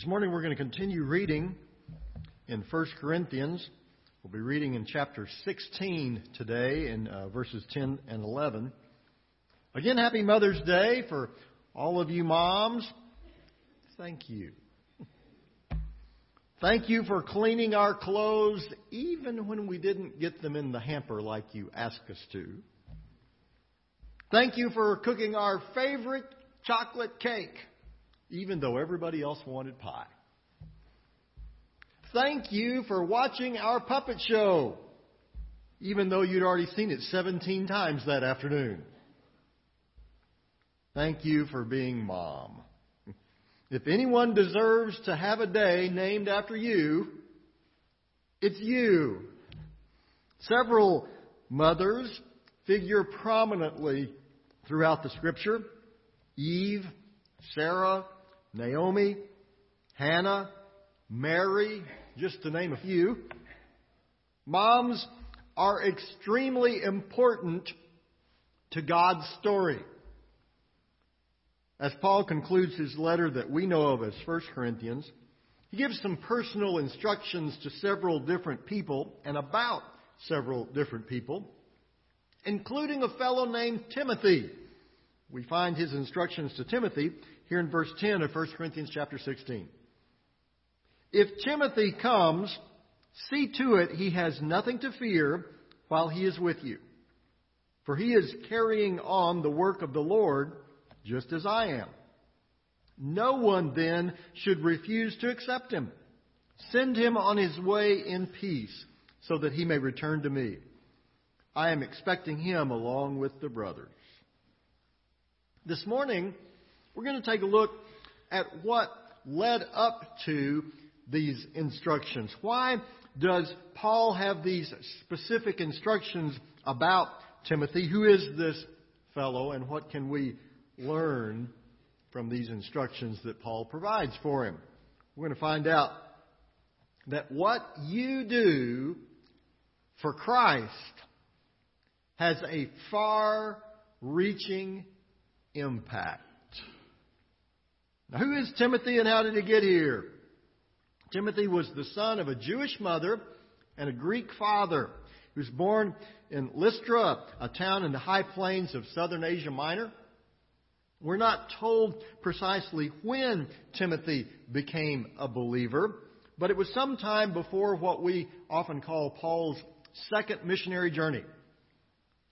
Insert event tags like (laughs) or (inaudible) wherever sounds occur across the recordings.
This morning we're going to continue reading in 1 Corinthians. We'll be reading in chapter 16 today in uh, verses 10 and 11. Again, happy Mother's Day for all of you moms. Thank you. Thank you for cleaning our clothes even when we didn't get them in the hamper like you asked us to. Thank you for cooking our favorite chocolate cake even though everybody else wanted pie. Thank you for watching our puppet show, even though you'd already seen it 17 times that afternoon. Thank you for being mom. (laughs) If anyone deserves to have a day named after you, it's you. Several mothers figure prominently throughout the scripture. Eve, Sarah, Naomi, Hannah, Mary, just to name a few. Moms are extremely important to God's story. As Paul concludes his letter that we know of as 1 Corinthians, he gives some personal instructions to several different people and about several different people, including a fellow named Timothy. We find his instructions to Timothy here in verse 10 of 1 Corinthians chapter 16. If Timothy comes, see to it he has nothing to fear while he is with you. For he is carrying on the work of the Lord just as I am. No one then should refuse to accept him. Send him on his way in peace so that he may return to me. I am expecting him along with the brothers. This morning, we're going to take a look at what led up to these instructions. Why does Paul have these specific instructions about Timothy? Who is this fellow, and what can we learn from these instructions that Paul provides for him? We're going to find out that what you do for Christ has a far reaching impact. Now, who is Timothy and how did he get here? Timothy was the son of a Jewish mother and a Greek father. He was born in Lystra, a town in the high plains of southern Asia Minor. We're not told precisely when Timothy became a believer, but it was sometime before what we often call Paul's second missionary journey.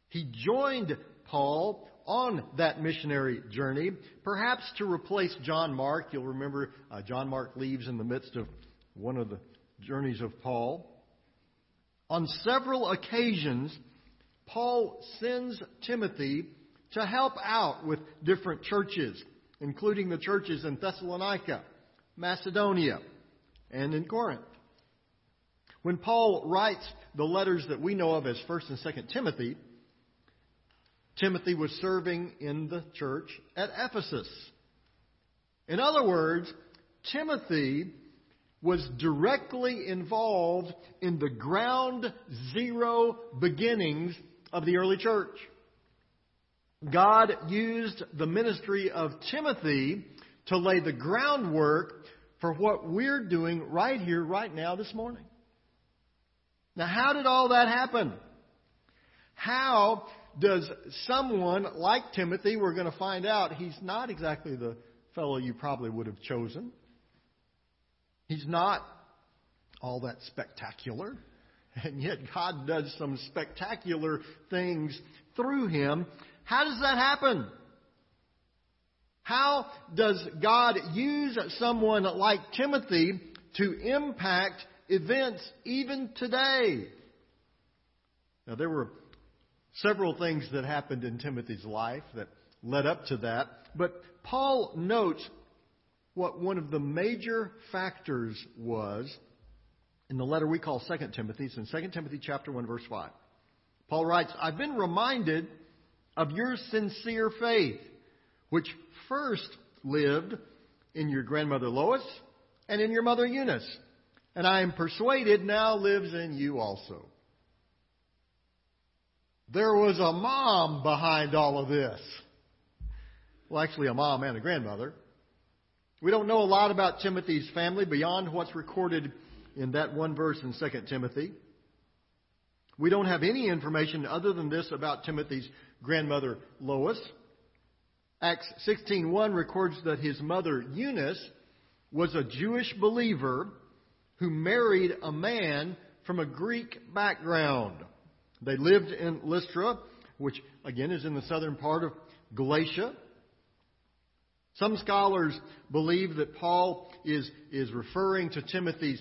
He joined Paul on that missionary journey, perhaps to replace John Mark. You'll remember uh, John Mark leaves in the midst of one of the journeys of Paul. On several occasions, Paul sends Timothy to help out with different churches, including the churches in Thessalonica, Macedonia, and in Corinth. When Paul writes the letters that we know of as 1st and 2nd Timothy, Timothy was serving in the church at Ephesus. In other words, Timothy was directly involved in the ground zero beginnings of the early church. God used the ministry of Timothy to lay the groundwork for what we're doing right here, right now, this morning. Now, how did all that happen? How does someone like Timothy, we're going to find out he's not exactly the fellow you probably would have chosen. He's not all that spectacular. (laughs) And yet God does some spectacular things through him. How does that happen? How does God use someone like Timothy to impact events even today? Now, there were several things that happened in Timothy's life that led up to that. But Paul notes what one of the major factors was in the letter we call 2 Timothy. It's in 2 Timothy chapter 1 verse 5. Paul writes, I've been reminded of your sincere faith, which first lived in your grandmother Lois and in your mother Eunice, and I am persuaded now lives in you also. There was a mom behind all of this. Well, actually, a mom and a grandmother. We don't know a lot about Timothy's family beyond what's recorded in that one verse in 2 Timothy. We don't have any information other than this about Timothy's grandmother Lois. Acts 16:1 records that his mother Eunice was a Jewish believer who married a man from a Greek background. They lived in Lystra, which again is in the southern part of Galatia. Some scholars believe that Paul is, is referring to Timothy's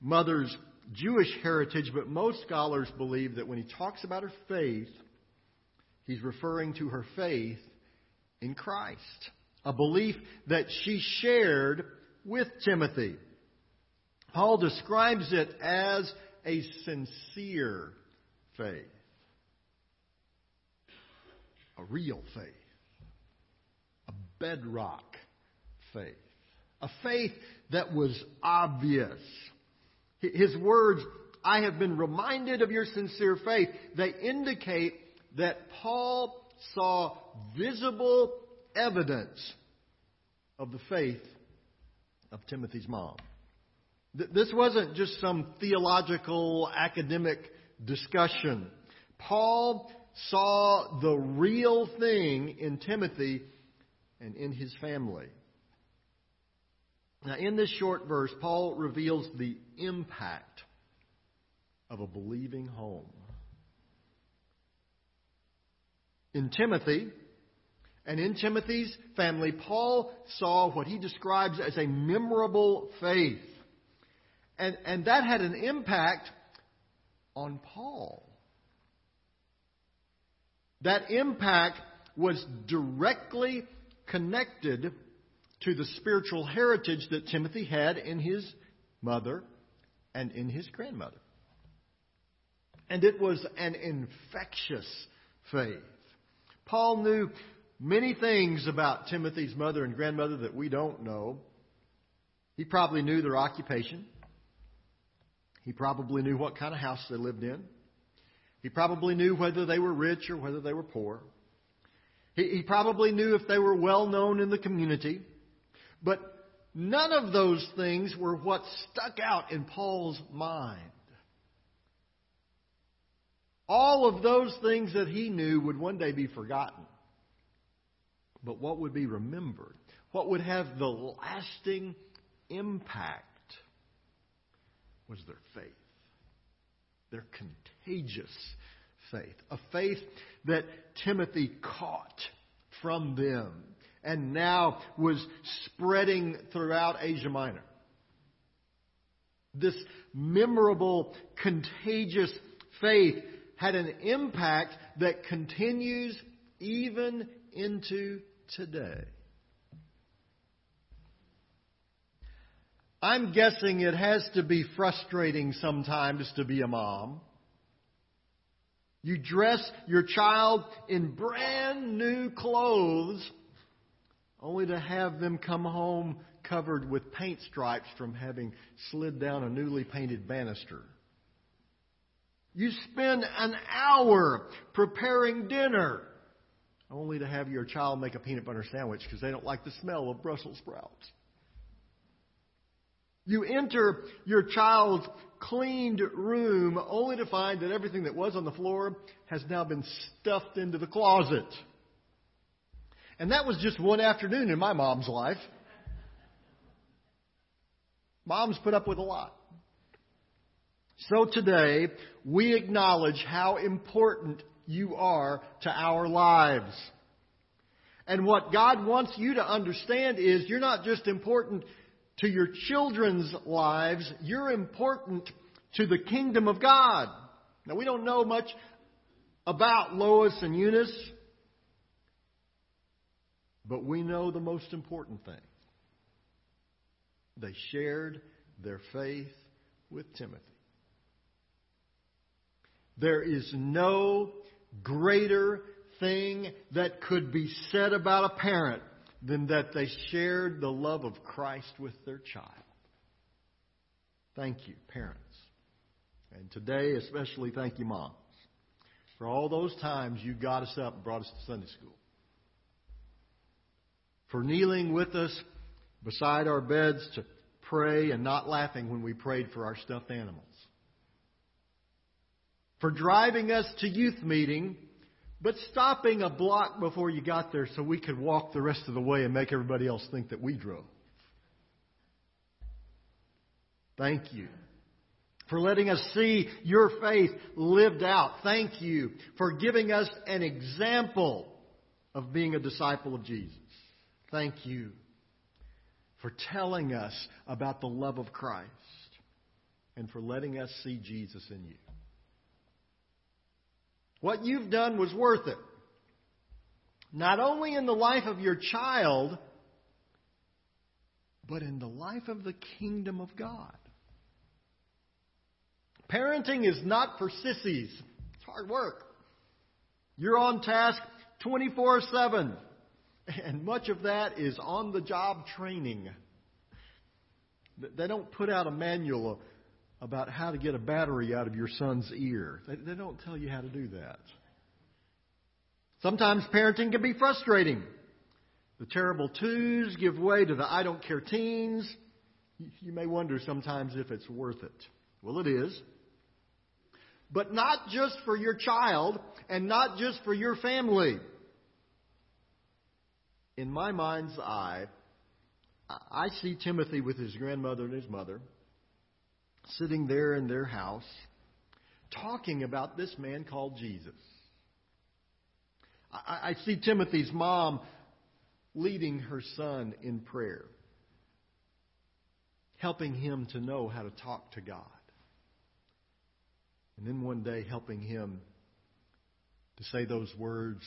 mother's Jewish heritage, but most scholars believe that when he talks about her faith, he's referring to her faith in Christ, a belief that she shared with Timothy. Paul describes it as a sincere faith, a real faith, a bedrock faith, a faith that was obvious. His words, I have been reminded of your sincere faith, they indicate that Paul saw visible evidence of the faith of Timothy's mom. This wasn't just some theological academic discussion. Paul saw the real thing in Timothy and in his family. Now, in this short verse, Paul reveals the impact of a believing home. In Timothy, and in Timothy's family, Paul saw what he describes as a memorable faith. And, and that had an impact on Paul. That impact was directly connected to the spiritual heritage that Timothy had in his mother and in his grandmother. And it was an infectious faith. Paul knew many things about Timothy's mother and grandmother that we don't know. He probably knew their occupation. He probably knew what kind of house they lived in. He probably knew whether they were rich or whether they were poor. He, he probably knew if they were well known in the community. But none of those things were what stuck out in Paul's mind. All of those things that he knew would one day be forgotten. But what would be remembered? What would have the lasting impact was their faith. Their contagious faith. A faith that Timothy caught from them and now was spreading throughout Asia Minor. This memorable, contagious faith had an impact that continues even into today. I'm guessing it has to be frustrating sometimes to be a mom. You dress your child in brand new clothes only to have them come home covered with paint stripes from having slid down a newly painted banister. You spend an hour preparing dinner only to have your child make a peanut butter sandwich because they don't like the smell of Brussels sprouts. You enter your child's cleaned room only to find that everything that was on the floor has now been stuffed into the closet. And that was just one afternoon in my mom's life. Moms put up with a lot. So today, we acknowledge how important you are to our lives. And what God wants you to understand is you're not just important to your children's lives, you're important to the kingdom of God. Now, we don't know much about Lois and Eunice, but we know the most important thing. They shared their faith with Timothy. There is no greater thing that could be said about a parent than that they shared the love of Christ with their child. Thank you, parents. And today, especially, thank you, moms, for all those times you got us up and brought us to Sunday school. For kneeling with us beside our beds to pray and not laughing when we prayed for our stuffed animals. For driving us to youth meeting, but stopping a block before you got there so we could walk the rest of the way and make everybody else think that we drove. Thank you for letting us see your faith lived out. Thank you for giving us an example of being a disciple of Jesus. Thank you for telling us about the love of Christ and for letting us see Jesus in you. What you've done was worth it. Not only in the life of your child, but in the life of the kingdom of God. Parenting is not for sissies. It's hard work. You're on task 24 7. And much of that is on the job training. They don't put out a manual about how to get a battery out of your son's ear. They, don't tell you how to do that. Sometimes parenting can be frustrating. The terrible twos give way to the I don't care teens. You may wonder sometimes if it's worth it. Well, it is. But not just for your child and not just for your family. In my mind's eye, I see Timothy with his grandmother and his mother sitting there in their house talking about this man called Jesus. I, see Timothy's mom leading her son in prayer, helping him to know how to talk to God. And then one day helping him to say those words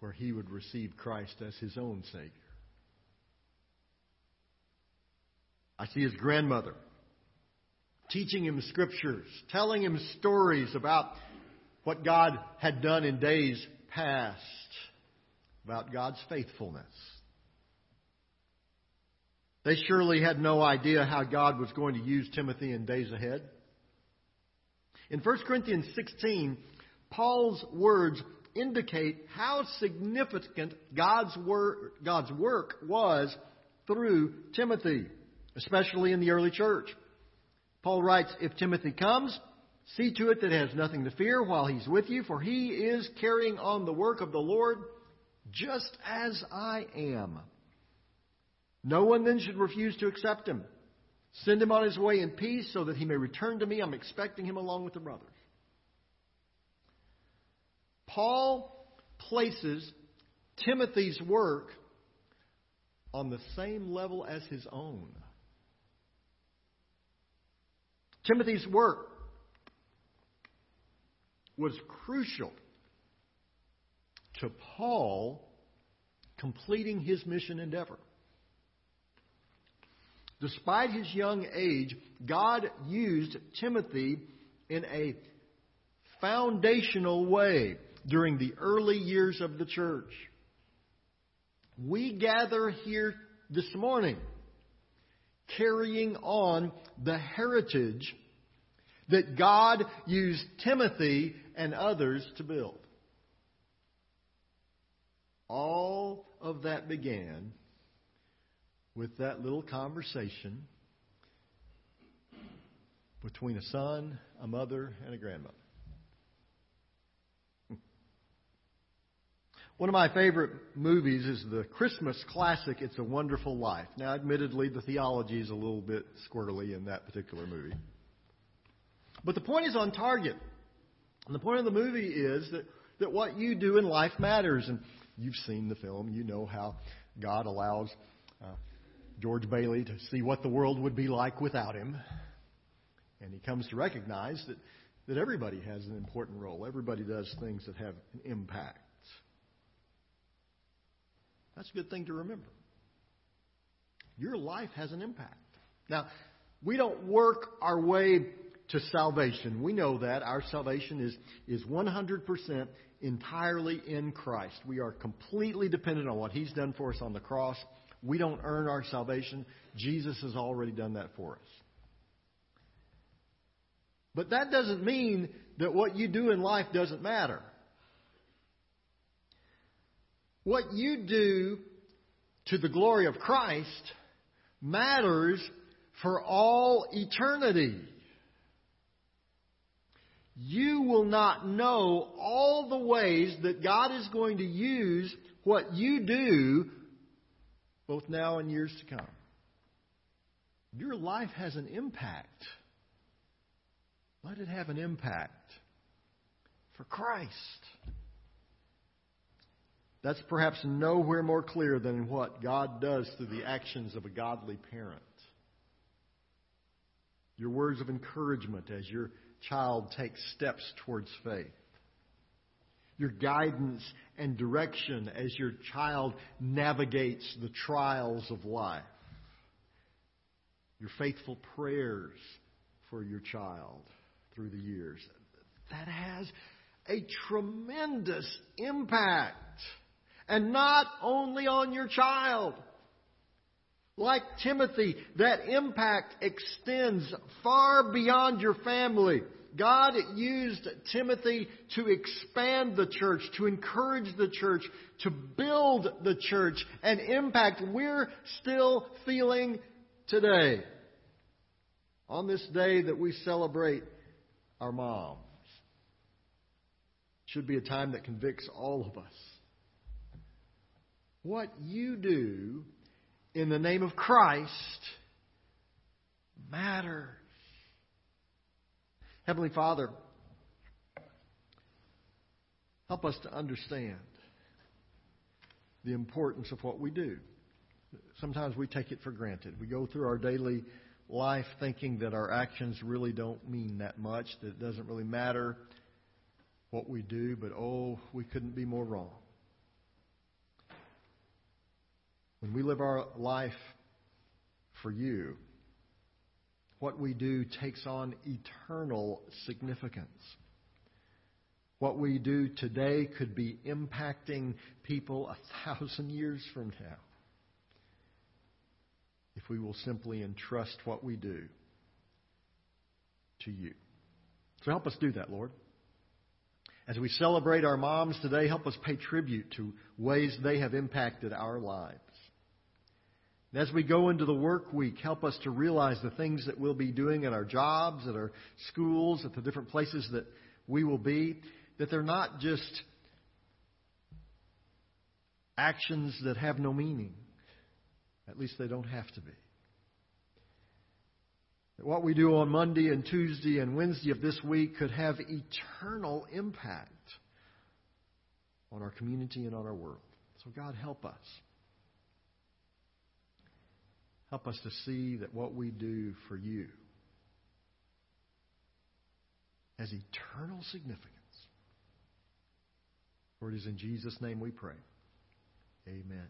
where he would receive Christ as his own Savior. I see his grandmother teaching him scriptures, telling him stories about what God had done in days past, about God's faithfulness. They surely had no idea how God was going to use Timothy in days ahead. In 1 Corinthians 16, Paul's words indicate how significant God's, wor- God's work was through Timothy, especially in the early church. Paul writes, If Timothy comes, see to it that he has nothing to fear while he's with you, for he is carrying on the work of the Lord just as I am. No one then should refuse to accept him. Send him on his way in peace so that he may return to me. I'm expecting him along with the brothers. Paul places Timothy's work on the same level as his own. Timothy's work was crucial to Paul completing his mission endeavor. Despite his young age, God used Timothy in a foundational way during the early years of the church. We gather here this morning carrying on the heritage that God used Timothy and others to build. All of that began with that little conversation between a son, a mother, and a grandmother. One of my favorite movies is the Christmas classic, It's a Wonderful Life. Now, admittedly, the theology is a little bit squirrely in that particular movie. But the point is on target. And the point of the movie is that, that what you do in life matters. And you've seen the film, you know how God allows uh, George Bailey to see what the world would be like without him. And he comes to recognize that, that everybody has an important role. Everybody does things that have an impact. That's a good thing to remember. Your life has an impact. Now, we don't work our way to salvation. We know that. Our salvation is, is 100% entirely in Christ. We are completely dependent on what He's done for us on the cross. We don't earn our salvation. Jesus has already done that for us. But that doesn't mean that what you do in life doesn't matter. What you do to the glory of Christ matters for all eternity. You will not know all the ways that God is going to use what you do both now and years to come. Your life has an impact. Let it have an impact for Christ. That's perhaps nowhere more clear than in what God does through the actions of a godly parent. Your words of encouragement as your child takes steps towards faith. Your guidance and direction as your child navigates the trials of life. Your faithful prayers for your child through the years. That has a tremendous impact. And not only on your child. Like Timothy, that impact extends far beyond your family. God used Timothy to expand the church, to encourage the church, to build the church, an impact we're still feeling today. On this day that we celebrate our moms. Should be a time that convicts all of us. What you do in the name of Christ matters. Heavenly Father, help us to understand the importance of what we do. Sometimes we take it for granted. We go through our daily life thinking that our actions really don't mean that much, that it doesn't really matter what we do, but oh, we couldn't be more wrong. When we live our life for you, what we do takes on eternal significance. What we do today could be impacting people a thousand years from now if we will simply entrust what we do to you. So help us do that, Lord. As we celebrate our moms today, help us pay tribute to ways they have impacted our lives. And as we go into the work week, help us to realize the things that we'll be doing at our jobs, at our schools, at the different places that we will be, that they're not just actions that have no meaning. At least they don't have to be. That what we do on Monday and Tuesday and Wednesday of this week could have eternal impact on our community and on our world. So, God, help us. Help us to see that what we do for you has eternal significance. For it is in Jesus' name we pray. Amen.